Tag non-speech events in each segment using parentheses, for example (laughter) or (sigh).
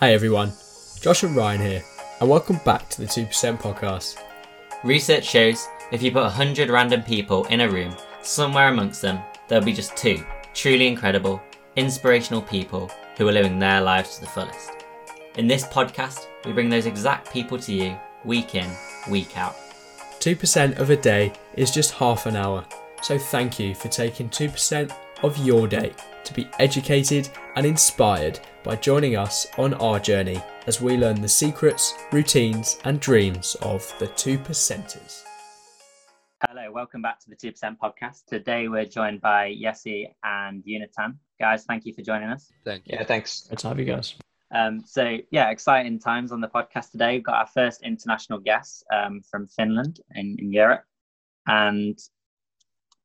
Hey everyone, Josh and Ryan here, and welcome back to the 2% podcast. Research shows if you put 100 random people in a room, somewhere amongst them, there'll be just two truly incredible, inspirational people who are living their lives to the fullest. In this podcast, we bring those exact people to you week in, week out. 2% of a day is just half an hour, so thank you for taking 2% of your day to be educated and inspired by joining us on our journey as we learn the secrets, routines, and dreams of the 2%ers. Hello, welcome back to the 2% podcast. Today we're joined by Jesse and Joonatan. Guys, thank you for joining us. Thank you. Yeah, thanks. Good to have you guys. Um, so, yeah, exciting times on the podcast today. We've got our first international guest um, from Finland in, in Europe. And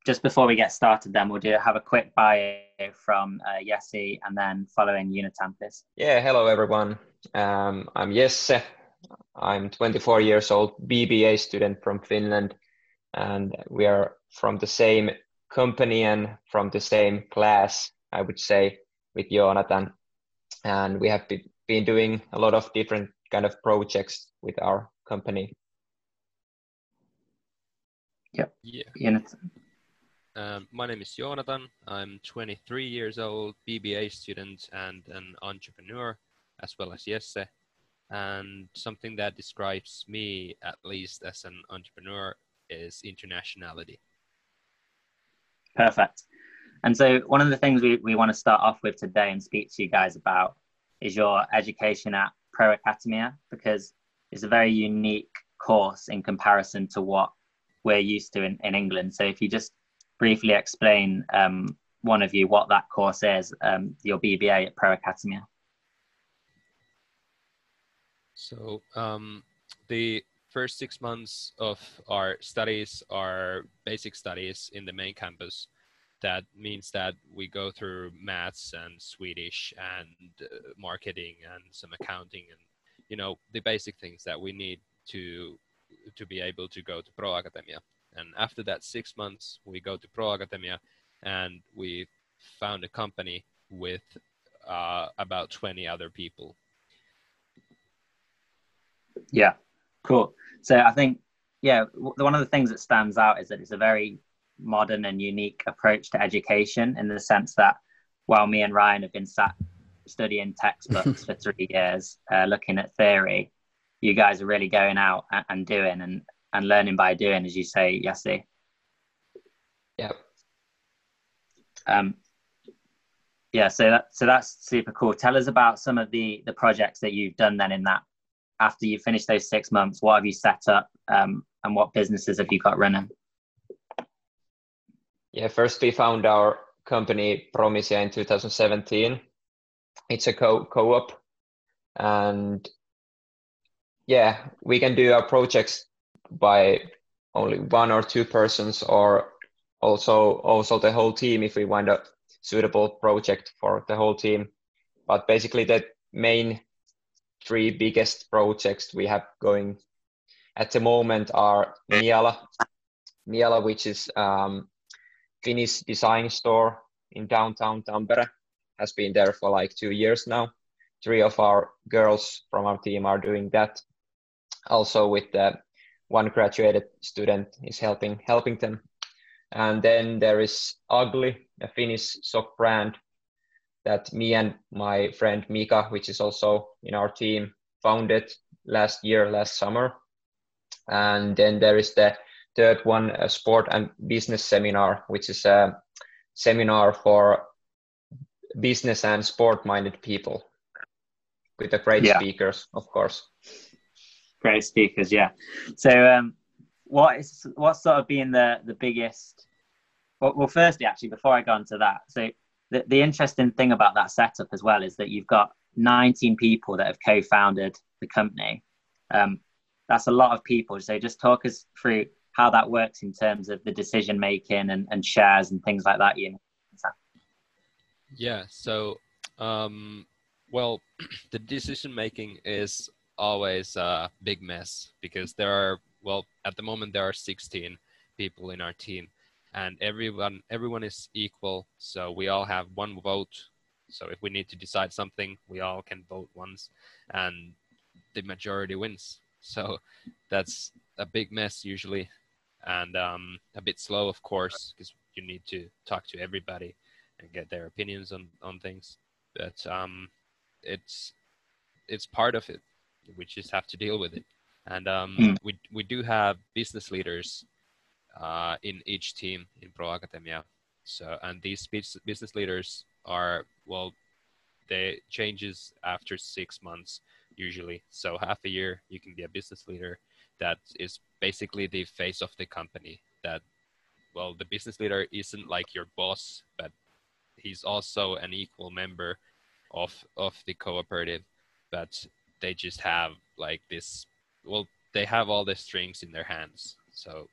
just before we get started, then we'll do have a quick bio from uh, Jesse and then following Unitampis. Yeah, hello everyone. Um, I'm Jesse. I'm 24 years old, BBA student from Finland, and we are from the same company and from the same class, I would say, with Jonathan. And we have been doing a lot of different kind of projects with our company. Yep. Yeah. Jonathan. Um, my name is Jonathan. I'm 23 years old, BBA student, and an entrepreneur, as well as Jesse. And something that describes me, at least as an entrepreneur, is internationality. Perfect. And so, one of the things we, we want to start off with today and speak to you guys about is your education at Pro Academia, because it's a very unique course in comparison to what we're used to in, in England. So, if you just briefly explain, um, one of you, what that course is, um, your BBA at Pro Academia. So, um, the first six months of our studies are basic studies in the main campus. That means that we go through maths and Swedish and uh, marketing and some accounting and you know the basic things that we need to to be able to go to Pro Academia. And after that six months, we go to Pro Academia and we found a company with uh, about 20 other people. Yeah, cool. So I think, yeah, one of the things that stands out is that it's a very modern and unique approach to education in the sense that while me and Ryan have been sat studying textbooks (laughs) for three years, uh, looking at theory, you guys are really going out and, and doing and, and learning by doing, as you say, Jesse. Yeah. Um, yeah, so that so that's super cool. Tell us about some of the the projects that you've done then in that after you finished those six months. What have you set up, um, and what businesses have you got running? Yeah, first we found our company Promisia in 2017. It's a co co-op, and yeah, we can do our projects by only one or two persons, or also also the whole team if we find a suitable project for the whole team. But basically, the main three biggest projects we have going at the moment are Miala, Miala, which is um, Finnish design store in downtown Tampere, has been there for like two years now. Three of our girls from our team are doing that. Also, with the one graduated student is helping helping them. And then there is Ugly, a Finnish sock brand that me and my friend Mika, which is also in our team, founded last year, last summer. And then there is the third one, a sport and business seminar, which is a seminar for business and sport minded people with the great Yeah. speakers, of course. Great speakers, yeah. So, um, what is what's sort of been the the biggest? Well, well, firstly, actually, before I go on to that, so the the interesting thing about that setup as well is that you've got 19 people that have co-founded the company. Um, that's a lot of people. So, just talk us through how that works in terms of the decision making and, and shares and things like that. You Yeah. So, um, well, (clears throat) the decision making is always a big mess because there are well at the moment there are 16 people in our team and everyone everyone is equal so we all have one vote So if we need to decide something, we all can vote once, and the majority wins. So that's a big mess usually, and um, a bit slow, of course, because you need to talk to everybody and get their opinions on on things. But um, it's it's part of it. We just have to deal with it. And um, Mm. we we do have business leaders uh, in each team in Pro Academia. So and these business leaders are well, they changes after six months usually. So half a year you can be a business leader that is basically the face of the company. That well, the business leader isn't like your boss, but he's also an equal member of of the cooperative. But they just have like this. Well, they have all the strings in their hands, so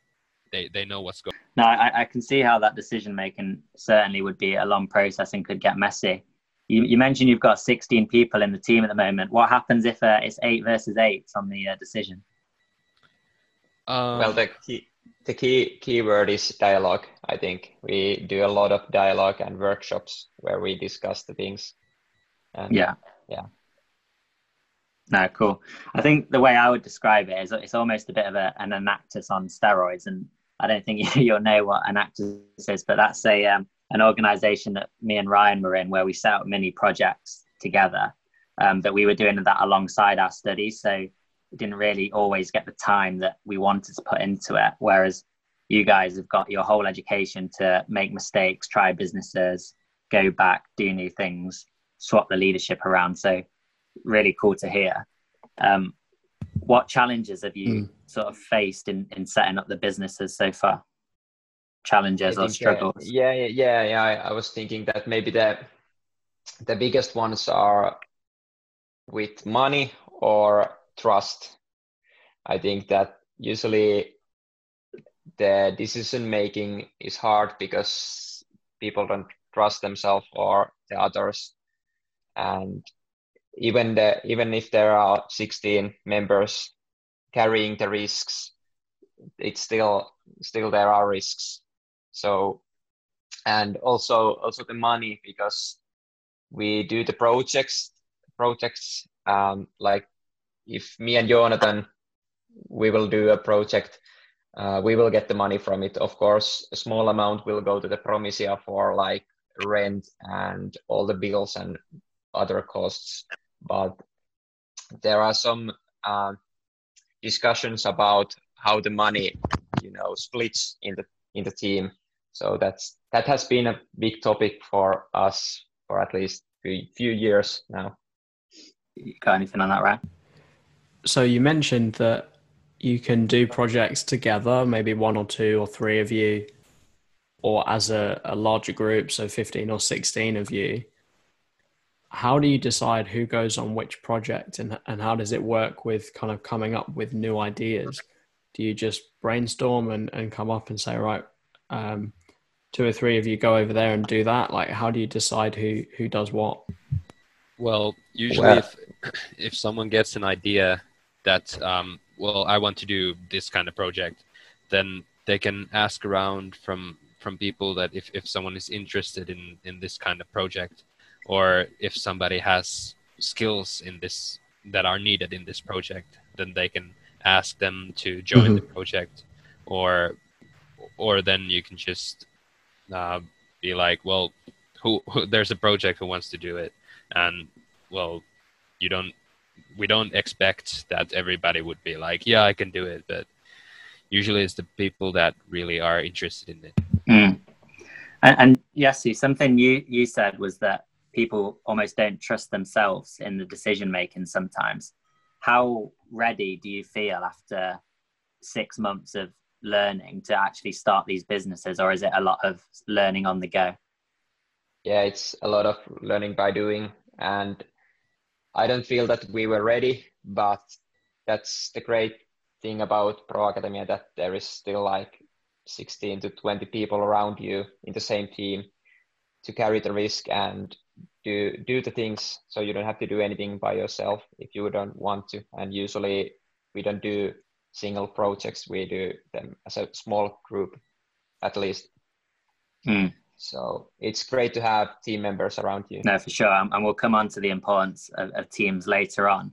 they they know what's going. No, I, I can see how that decision making certainly would be a long process and could get messy. You, you mentioned you've got 16 people in the team at the moment. What happens if uh, it's eight versus eight on the uh, decision? Um, well, the key the key keyword is dialogue. I think we do a lot of dialogue and workshops where we discuss the things. And Yeah. Yeah. No, cool. I think the way I would describe it is it's almost a bit of a, an Enactus on steroids. And I don't think (laughs) you'll know what Enactus is, but that's a um, an organization that me and Ryan were in where we set up mini projects together. Um, but we were doing that alongside our studies. So we didn't really always get the time that we wanted to put into it. Whereas you guys have got your whole education to make mistakes, try businesses, go back, do new things, swap the leadership around. So really cool to hear. Um, what challenges have you Mm. sort of faced in, in setting up the businesses so far? Challenges I or think, uh, struggles? yeah, yeah, yeah, yeah. I, I was thinking that maybe the the biggest ones are with money or trust. I think that usually the decision making is hard because people don't trust themselves or the others, and even the even if there are 16 members carrying the risks, it's still still there are risks. So and also also the money because we do the projects projects um, like if me and jonathan we will do a project uh, we will get the money from it. Of course a small amount will go to the promisia for like rent and all the bills and other costs but there are some uh, discussions about how the money you know splits in the in the team so that's that has been a big topic for us for at least a few years now You got anything on that, right? So you mentioned that you can do projects together, maybe one or two or three of you, or as a, a larger group, so 15 or 16 of you. How do you decide who goes on which project and, and how does it work with kind of coming up with new ideas? Do you just brainstorm and, and come up and say, right, um, two or three of you go over there and do that? Like, how do you decide who, who does what? Well, usually Well- if (clears throat) if someone gets an idea that um, well, I want to do this kind of project, then they can ask around from from people that if, if someone is interested in in this kind of project, or if somebody has skills in this that are needed in this project, then they can ask them to join the project, or or then you can just uh, be like, well, who, who there's a project who wants to do it, and well, you don't we don't expect that everybody would be like, yeah, I can do it, but usually it's the people that really are interested in it. Mm. And, and Jesse, something you, you said was that people almost don't trust themselves in the decision making sometimes. How ready do you feel after six months of learning to actually start these businesses, or is it a lot of learning on the go? yeah it's a lot of learning by doing and i don't feel that we were ready but that's the great thing about pro academia that there is still like 16 to 20 people around you in the same team to carry the risk and do do the things so you don't have to do anything by yourself if you don't want to and usually we don't do single projects we do them as a small group at least Mm. So it's great to have team members around you. No, for sure, and we'll come on to the importance of, of teams later on.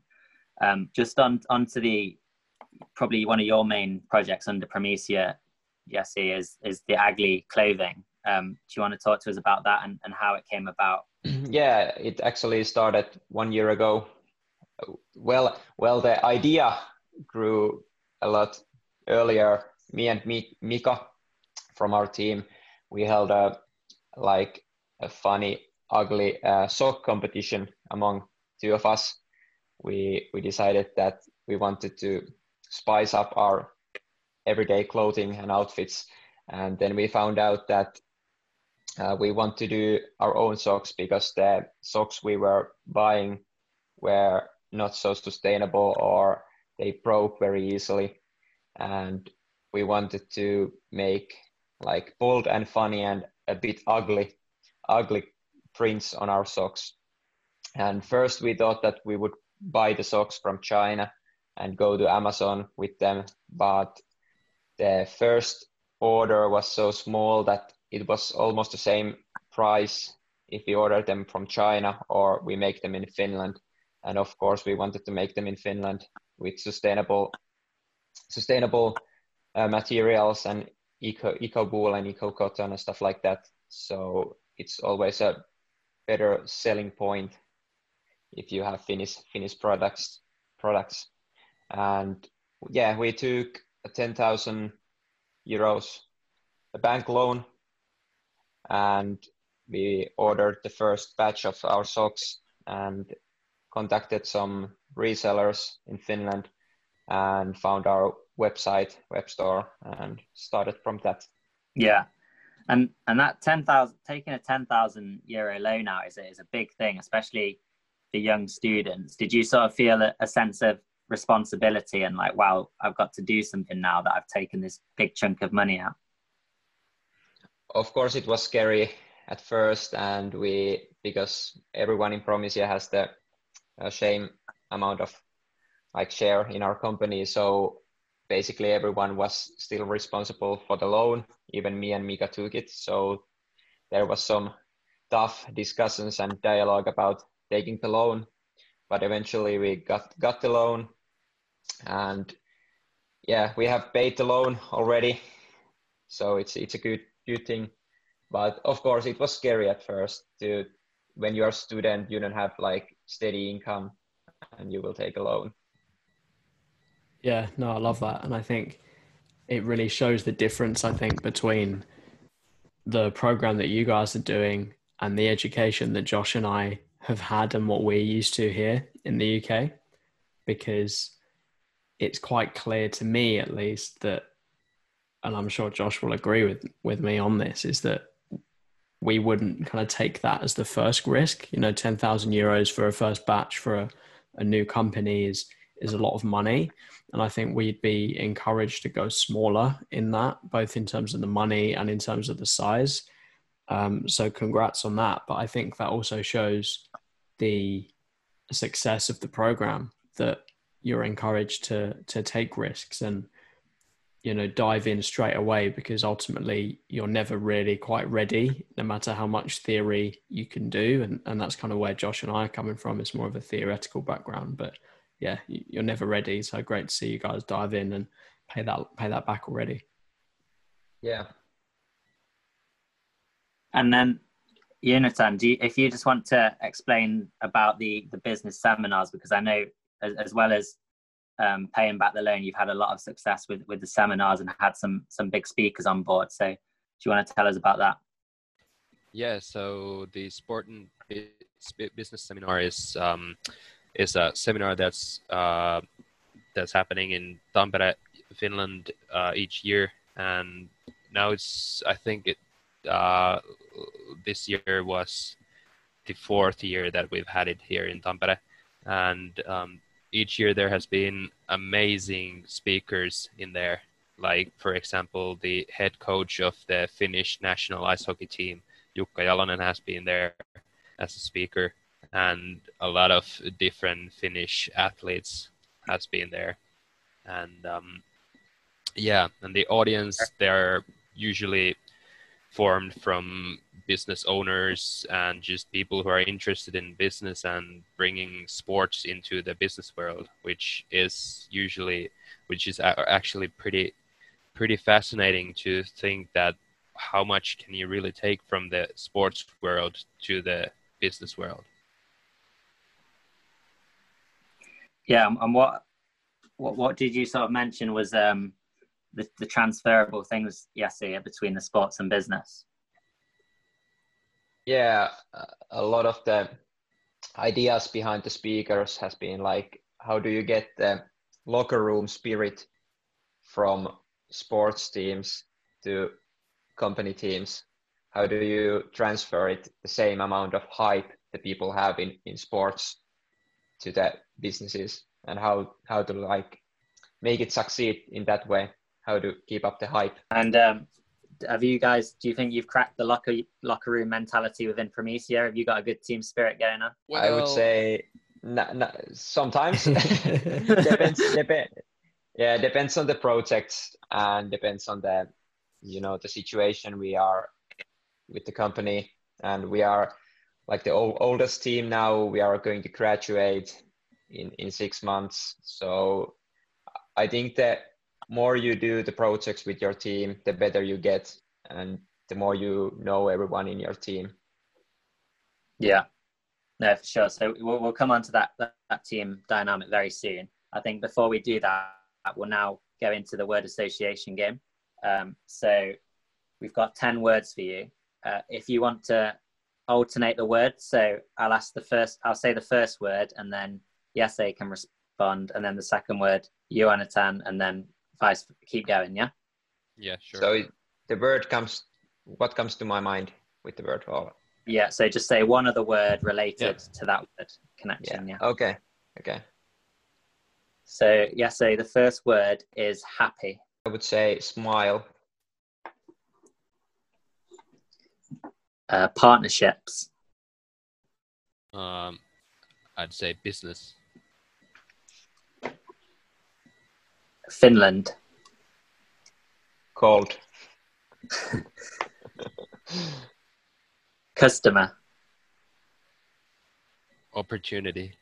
Um, just on onto the probably one of your main projects under Promecia, Jesse, is is the Ugly clothing. Um, do you want to talk to us about that and, and how it came about? (clears throat) Yeah, it actually started one year ago. Well, well, the idea grew a lot earlier. Me and Mika from our team, we held a like a funny, ugly uh, sock competition among two of us. We we decided that we wanted to spice up our everyday clothing and outfits, and then we found out that uh, we want to do our own socks because the socks we were buying were not so sustainable or they broke very easily. And we wanted to make like bold and funny and a bit ugly ugly prints on our socks. And first we thought that we would buy the socks from china and go to amazon with them but the first order was so small that it was almost the same price if we order them from china or we make them in finland and of course we wanted to make them in finland with sustainable sustainable uh, materials and eco eco wool and eco cotton and stuff like that. So it's always a better selling point if you have Finnish Finnish products products. And yeah, we took ten thousand euros a bank loan and we ordered the first batch of our socks and contacted some resellers in Finland and found our website, web store, and started from that. Yeah, and and that ten thousand taking a ten thousand euro loan out is a, is a big thing, especially for young students. Did you sort of feel a, a sense of responsibility and like, wow, I've got to do something now that I've taken this big chunk of money out? Of course, it was scary at first, and we because everyone in Promecia has the uh, same amount of like share in our company. So basically everyone was still responsible for the loan. Even me and Mika took it. So there was some tough discussions and dialogue about taking the loan. But eventually we got got the loan, and yeah, we have paid the loan already. So it's it's a good But of course, it was scary at first. To when you're a student, you don't have like steady income, and you will take a loan. Yeah, no, I love that. And I think it really shows the difference, I think, between the program that you guys are doing and the education that Josh and I have had and what we're used to here in the UK. Because it's quite clear to me, at least, that, and I'm sure Josh will agree with, with me on this, is that we wouldn't kind of take that as the first risk. You know, 10,000 euros for a first batch for a, a new company is is a lot of money. And I think we'd be encouraged to go smaller in that, both in terms of the money and in terms of the size. Um, so congrats on that. But I think that also shows the success of the program that you're encouraged to to take risks and you know dive in straight away because ultimately you're never really quite ready no matter how much theory you can do and, and that's kind of where josh and i are coming from it's more of a theoretical background but yeah, you're never ready. So great to see you guys dive in and pay that pay that back already. Yeah. And then, Jonathan, do you, if you just want to explain about the the business seminars, because I know as, as well as um, paying back the loan, you've had a lot of success with with the seminars and had some some big speakers on board. So, do you want to tell us about that? Yeah. So the sport and business seminar is um, is a seminar that's uh, that's happening in Tampere, Finland, uh, each year, and now it's I think it uh, this year was the fourth year that we've had it here in Tampere, and um, each year there has been amazing speakers in there. Like for example, the head coach of the Finnish national ice hockey team, Jukka Jalonen, has been there as a speaker and a lot of different Finnish athletes has been there, and um, yeah, and the audience they're usually formed from business owners and just people who are interested in business and bringing sports into the business world, which is usually, which is actually pretty, pretty fascinating to think that how much can you really take from the sports world to the business world. Yeah, and what what what did you sort of mention was um, the the transferable things yesterday between the sports and business? yeah a lot of the ideas behind the speakers has been like how do you get the locker room spirit from sports teams to company teams? How do you transfer it the same amount of hype that people have in, in sports to the businesses? And how how to like make it succeed in that way how to keep up the hype and um, have you guys? Do you think you've cracked the locker locker room mentality within Promecia? Have you got a good team spirit going on? Well, I would say sometimes (laughs) depends. Depend, yeah, depends on the project and depends on the you know the situation we are with the company and we are like the old, oldest team now we are going to graduate in in six months so i think that more you do the projects with your team, the better you get, and the more you know everyone in your team. Yeah, no, for sure. So we'll, we'll come on to that, that, that team dynamic very soon. I think before we do that, we'll now go into the word association game. Um, so we've got 10 words for you. Uh, if you want to alternate the words, so I'll ask the first, I'll say the first word and then Jesse can respond, and then the second word, Jonathan, and then vice keep going yeah? Yeah sure. So the word comes what comes to my mind with the word oh. yeah so just say one other word related yeah. to that word connection yeah. yeah. Okay okay. So yeah so the first word is happy. I would say smile. Uh, partnerships. Um i'd say business Finland. Cold. (laughs) Customer. Opportunity.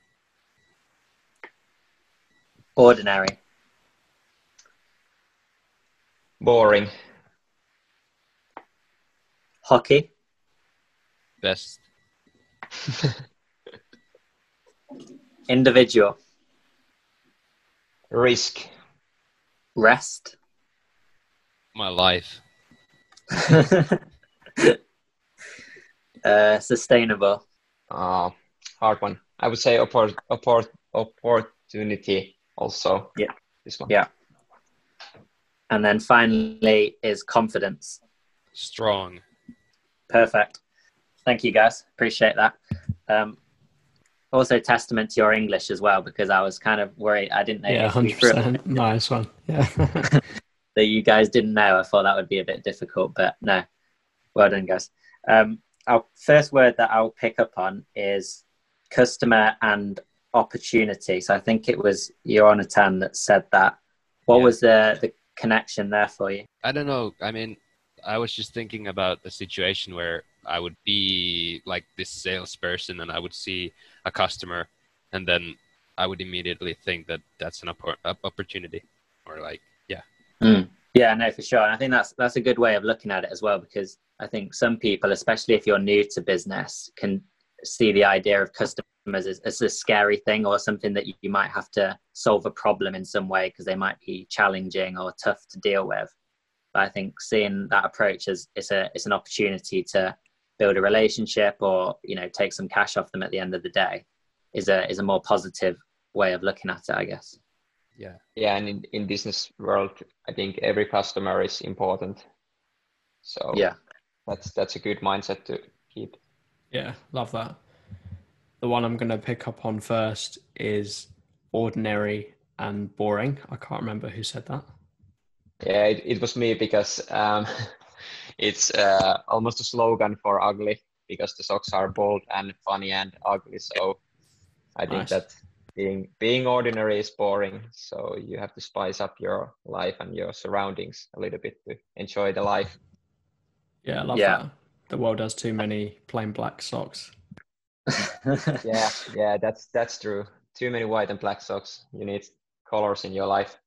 Ordinary. Boring. Hockey. Best. (laughs) Individual. Risk rest? My life. (laughs) Uh, sustainable. Uh, hard one. I would say oppor- oppor- opportunity also. Yeah. This one. Yeah. And then finally is confidence. Strong. Perfect. Thank you guys. Appreciate that. Um, also testament to your English as well because I was kind of worried. I didn't know. Yeah, hundred percent. (laughs) Nice one. Yeah. (laughs) that you guys didn't know. I thought that would be a bit difficult, but no. Well done, guys. Um, our first word that I'll pick up on is customer and opportunity. So I think it was Jonathan that said that. What yeah. was the the connection there for you? I don't know. I mean, I was just thinking about a situation where I would be like this salesperson and I would see a customer and then I would immediately think that that's an opportunity or like, yeah. Mm. Yeah, no, for sure. And I think that's, that's a good way of looking at it as well, because I think some people, especially if you're new to business, can see the idea of customers as, as a scary thing or something that you, you might have to solve a problem in some way because they might be challenging or tough to deal with. But I think seeing that approach as it's a it's an opportunity to build a relationship or you know take some cash off them at the end of the day is a is a more positive way of looking at it i guess. Yeah. Yeah and in, in business world i think every customer is important. So yeah. that's that's a good mindset to keep. Yeah love that. The one i'm going to pick up on first is ordinary and boring. I can't remember who said that. Yeah it, it was me because um (laughs) it's uh, almost a slogan for ugly because the socks are bold and funny and ugly. So I think nice. that being being ordinary is boring. So you have to spice up your life and your surroundings a little bit to enjoy the life. Yeah, I love Yeah. that. The world has too many plain black socks. (laughs) Yeah, yeah, that's that's true. Too many white and black socks. You need colors in your life.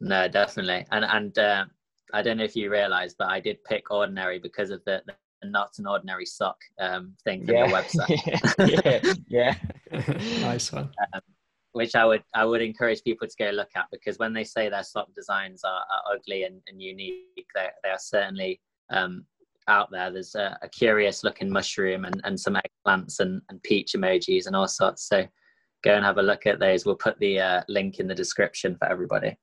No, definitely. And and uh, I don't know if you realize, but I did pick ordinary because of the, the not an ordinary sock um, thing from Yeah, your website, (laughs) yeah, yeah. (laughs) nice one. which I would I would encourage people to go look at because when they say their sock designs are, are ugly and, and unique, they they are certainly um, out there. There's a, a curious looking mushroom and, and some eggplants and, and peach emojis and all sorts. So go and have a look at those. We'll put the uh, link in the description for everybody.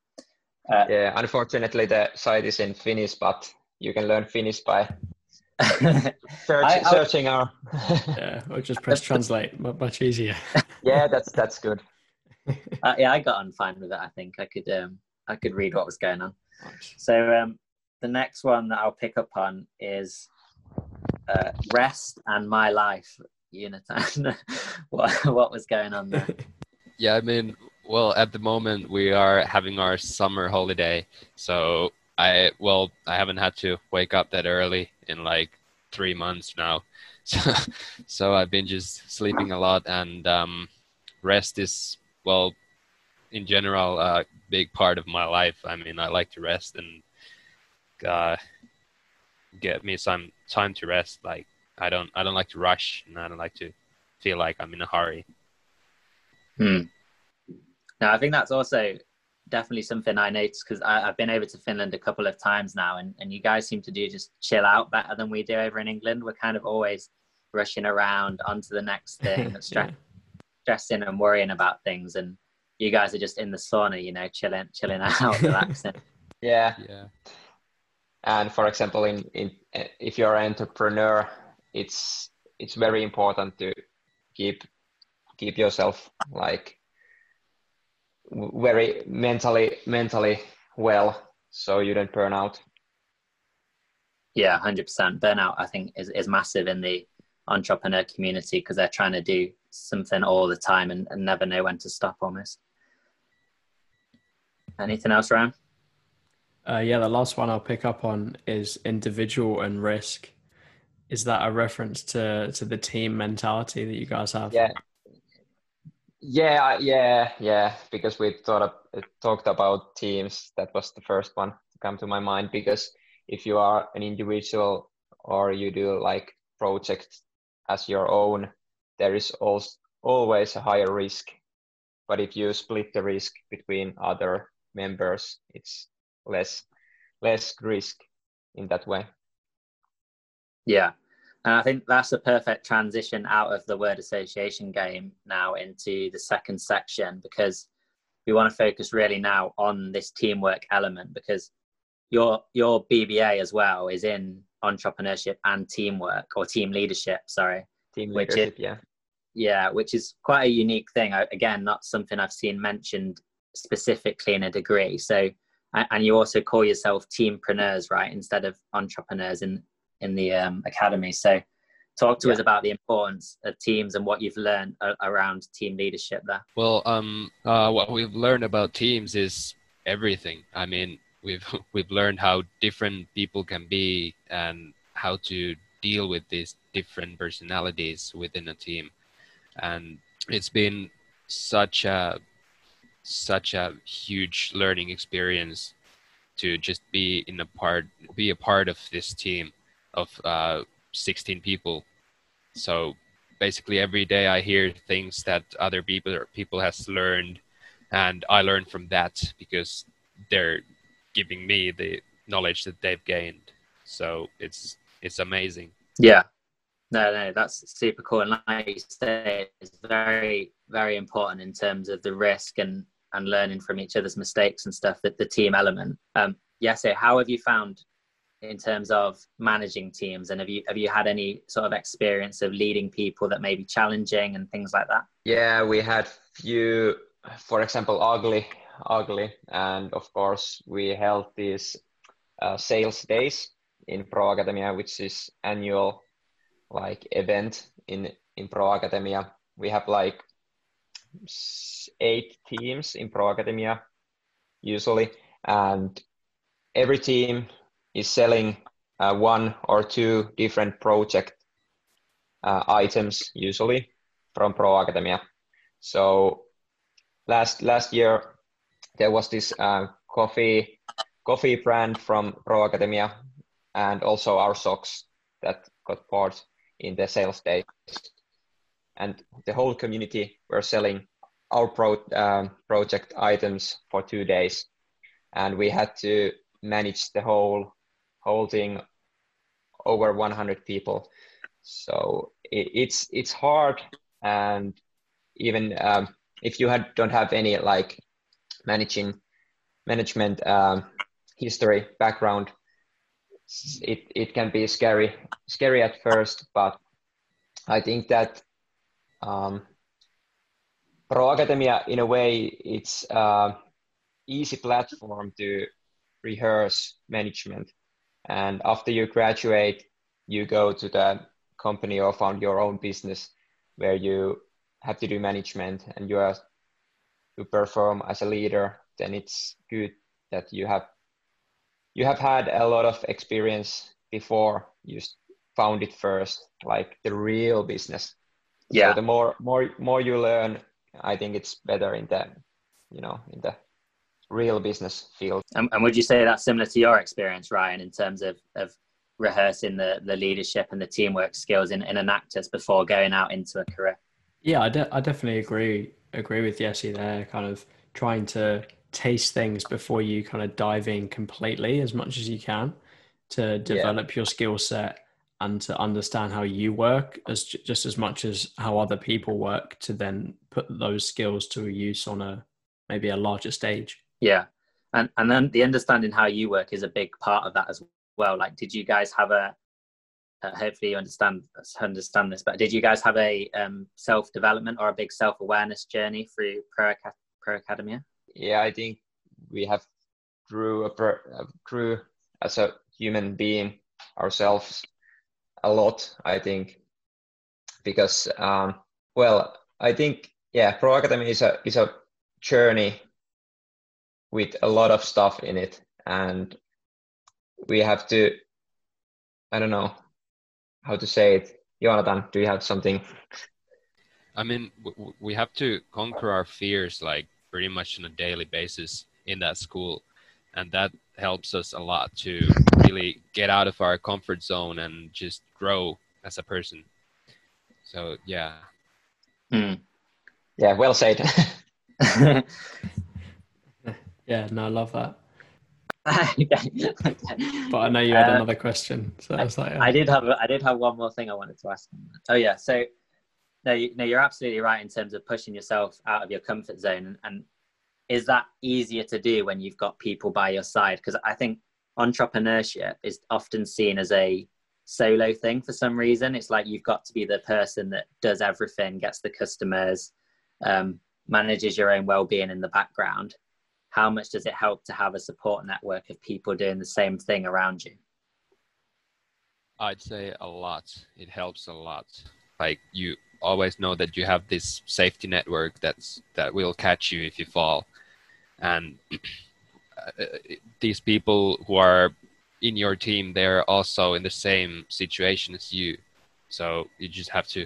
Uh, Yeah, unfortunately, the site is in Finnish, but you can learn Finnish by (laughs) search, I- I- searching our. (laughs) Yeah, or just press translate. Much easier. (laughs) yeah, that's that's good. uh, yeah, I got on fine with it. I think I could um, I could read what was going on. So um, the next one that I'll pick up on is uh, rest and my life. Joonatan. what what was going on there? Yeah, I mean, well, at the moment we are having our summer holiday, so I well, I haven't had to wake up that early in like three months now, (laughs) so so I've been just sleeping a lot, and um, rest is well, in general, a big part of my life. I mean, I like to rest and uh, get me some time to rest. Like I don't I don't like to rush, and I don't like to feel like I'm in a hurry. Hmm. No, I think that's also definitely something I noticed because I've been over to Finland a couple of times now, and, and you guys seem to do just chill out better than we do over in England. We're kind of always rushing around onto the next (laughs) thing, Yeah. stressing and worrying about things, and you guys are just in the sauna, you know, chilling, chilling (laughs) out, relaxing. Yeah, Yeah. and for example, in in if you're an entrepreneur, it's it's very important to keep keep yourself like w- very mentally mentally well, so you don't burn out. Yeah, hundred percent. Burnout, I think, is is massive in the entrepreneur community because they're trying to do something all the time and, and never know when to stop. Almost. Anything else, Ryan? Uh, yeah, the last one I'll pick up on is individual and risk. Is that a reference to to the team mentality that you guys have? Yeah. Yeah, yeah, yeah. Because we thought of, uh, talked about teams. That was the first one to come to my mind. Because if you are an individual or you do like projects as your own, there is also always a higher risk. But if you split the risk between other members, it's less less risk in that way. Yeah. And I think that's a perfect transition out of the word association game now into the second section because we want to focus really now on this teamwork element because your your BBA as well is in entrepreneurship and teamwork or team leadership, sorry. Team Which leadership, is- yeah. Yeah, which is quite a unique thing. Again, not something I've seen mentioned specifically in a degree. So, and you also call yourself teampreneurs, right, instead of entrepreneurs in in the um, academy. So, talk to us about the importance of teams and what you've learned a- around team leadership there. Well, um, uh, what we've learned about teams is everything. I mean, we've (laughs) we've learned how different people can be and how to deal with these different personalities within a team, and it's been such a such a huge learning experience to just be in a part be a part of this team of uh, 16 people so basically every day i hear things that other people people has learned and i learn from that because they're giving me the knowledge that they've gained so it's it's amazing Yeah. No, no, that's super cool. And like you say, it's very, very important in terms of the risk and and learning from each other's mistakes and stuff. That the team element. Um, yeah. So, how have you found in terms of managing teams, and have you have you had any sort of experience of leading people that may be challenging and things like that? Yeah, we had few, for example, ugly, ugly, and of course we held these uh, sales days in Pro Academia, which is annual like event in in Pro Academia. We have like eight teams in Pro Academia usually, and every team is selling uh, one or two different project uh, items usually from Pro Academia. So last last year there was this uh, coffee coffee brand from Pro Academia and also our socks that got part in the sales days. And the whole community were selling our pro, um, project items for two days, and we had to manage the whole whole thing over 100 people. So it, it's it's hard, and even um, if you had, don't have any like managing management um, history background, it it can be scary scary at first, but I think that um, Pro Academia, in a way, it's uh, easy platform to rehearse management. And after you graduate, you go to the company or found your own business where you have to do management and you are to perform as a leader. Then it's good that you have you have had a lot of experience before you found it first, like the real business. Yeah. So the more more more you learn, I think it's better in the you know in the real business field. And, and would you say that's similar to your experience, Ryan, in terms of of rehearsing the the leadership and the teamwork skills in, in an Enactus before going out into a career? Yeah, I, de- I definitely agree agree with Jesse there. Kind of trying to taste things before you kind of dive in completely as much as you can to develop yeah. your skill set and to understand how you work as just as much as how other people work to then put those skills to use on a maybe a larger stage yeah. And and then the understanding how you work is a big part of that as well. Like did you guys have a uh, hopefully you understand understand this but did you guys have a um, self development or a big self awareness journey through pro, pro academia? Yeah i think we have grew a grew as a human being ourselves a lot, I think, because um, well, I think yeah, Pro Academy is a is a journey with a lot of stuff in it, and we have to. I don't know how to say it. Jonathan, do you have something? I mean, we have to conquer our fears like pretty much on a daily basis in that school, and that helps us a lot to really get out of our comfort zone and just grow as a person. So yeah. Mm. Yeah, well said. (laughs) (laughs) yeah, no, I love that. (laughs) but I know you had uh, another question, so I was like, I did have I did have one more thing I wanted to ask. Oh yeah, so no, you, no, you're absolutely right in terms of pushing yourself out of your comfort zone, and, and is that easier to do when you've got people by your side? Because I think entrepreneurship is often seen as a solo thing for some reason. It's like you've got to be the person that does everything, gets the customers, um, manages your own well-being in the background. How much does it help to have a support network of people doing the same thing around you? I'd say a lot. It helps a lot. Like you always know that you have this safety network that's that will catch you if you fall, and (clears throat) uh, these people who are in your team they're also in the same situation as you so you just have to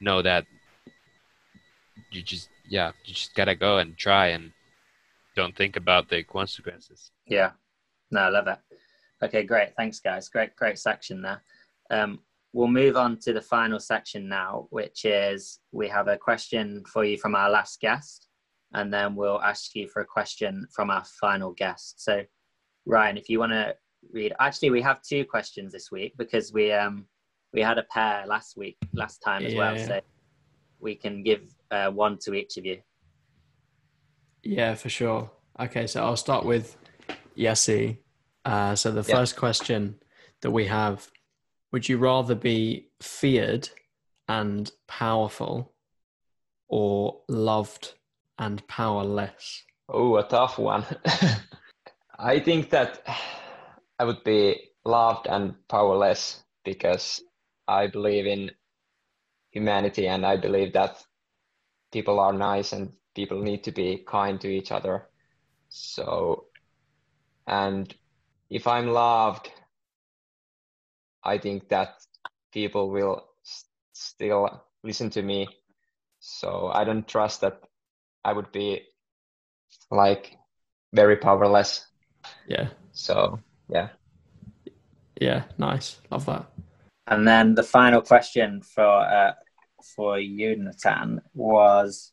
know that you just yeah you just gotta go and try and don't think about the consequences. Yeah. No i love it okay great. Thanks guys. Great great section there. Um, we'll move on to the final section now which is we have a question for you from our last guest and then we'll ask you for a question from our final guest. So, Ryan, if you want to read, actually, we have two questions this week because we um we had a pair last week, last time as yeah, well. So we can give uh, one to each of you. Yeah, for sure. Okay, so I'll start with Jesse. Uh, so the first question that we have: Would you rather be feared and powerful, or loved and powerless? Oh, a tough one. (laughs) I think that I would be loved and powerless because I believe in humanity and I believe that people are nice and people need to be kind to each other. So, and if I'm loved, I think that people will s- still listen to me. So I don't trust that I would be like very powerless. Yeah. So yeah. Yeah. Nice. Love that. And then the final question for uh, for you, Natan, was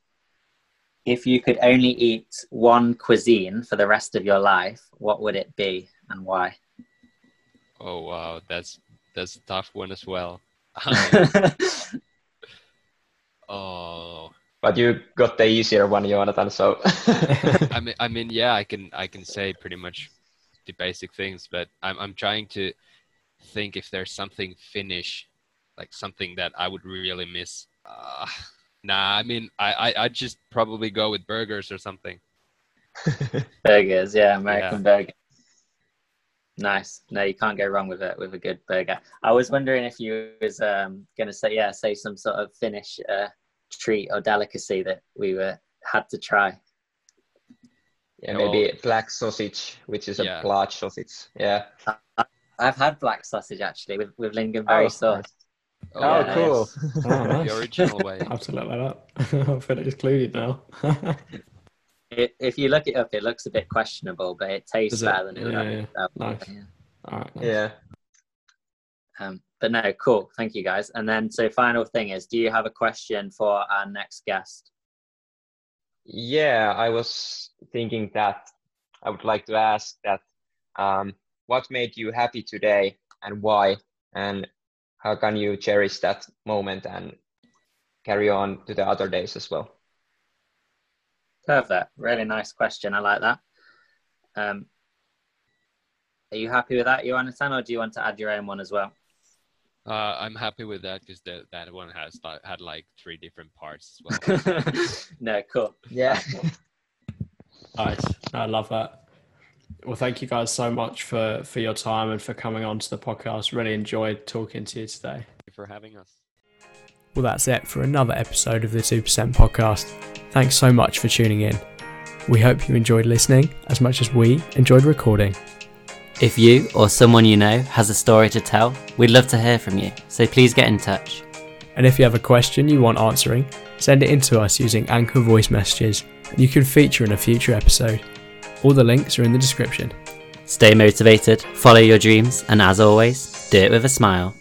if you could only eat one cuisine for the rest of your life, what would it be and why? Oh wow, that's that's a tough one as well. (laughs) Um, oh, But you got the easier one, Joonatan. So (laughs) I mean, I mean, yeah, I can I can say pretty much the basic things, but I'm I'm trying to think if there's something Finnish, like something that I would really miss. Uh, nah, I mean, I, I I'd just probably go with burgers or something. (laughs) burgers, yeah, American burger. Nice. No, you can't go wrong with it with a good burger. I was wondering if you was um, going to say yeah, say some sort of Finnish uh, treat or delicacy that we were had to try. yeah, No. maybe black sausage, which is a Yeah. blood sausage. Yeah. I've had black sausage actually with with lingonberry Oh, sauce. Nice. Oh, Oh, Yeah, cool. (laughs) Oh, nice. the original way. I have to look that up. (laughs) I feel excluded now. (laughs) It, if you look it up, it looks a bit questionable, but it tastes it? better than it Yeah, does. yeah. Nice. yeah. All right. nice. Yeah. Um, but no, cool. Thank you guys. And then, so final thing is, do you have a question for our next guest? Yeah, I was thinking that I would like to ask that um, what made you happy today and why, and how can you cherish that moment and carry on to the other days as well? Perfect. Really nice question. I like that. Um, are you happy with that, Joonatan, or do you want to add your own one as well? Uh, I'm happy with that because that that one has had like three different parts as well. (laughs) no, cool. Yeah. Nice. I love that. Well, thank you guys so much for for your time and for coming on to the podcast. Really enjoyed talking to you today. Thank you for having us. Well, that's it for another episode of the 2% podcast. Thanks so much for tuning in. We hope you enjoyed listening as much as we enjoyed recording. If you or someone you know has a story to tell, we'd love to hear from you, so please get in touch. And if you have a question you want answering, send it in to us using Anchor voice messages, and you could feature in a future episode. All the links are in the description. Stay motivated, follow your dreams, and as always, do it with a smile.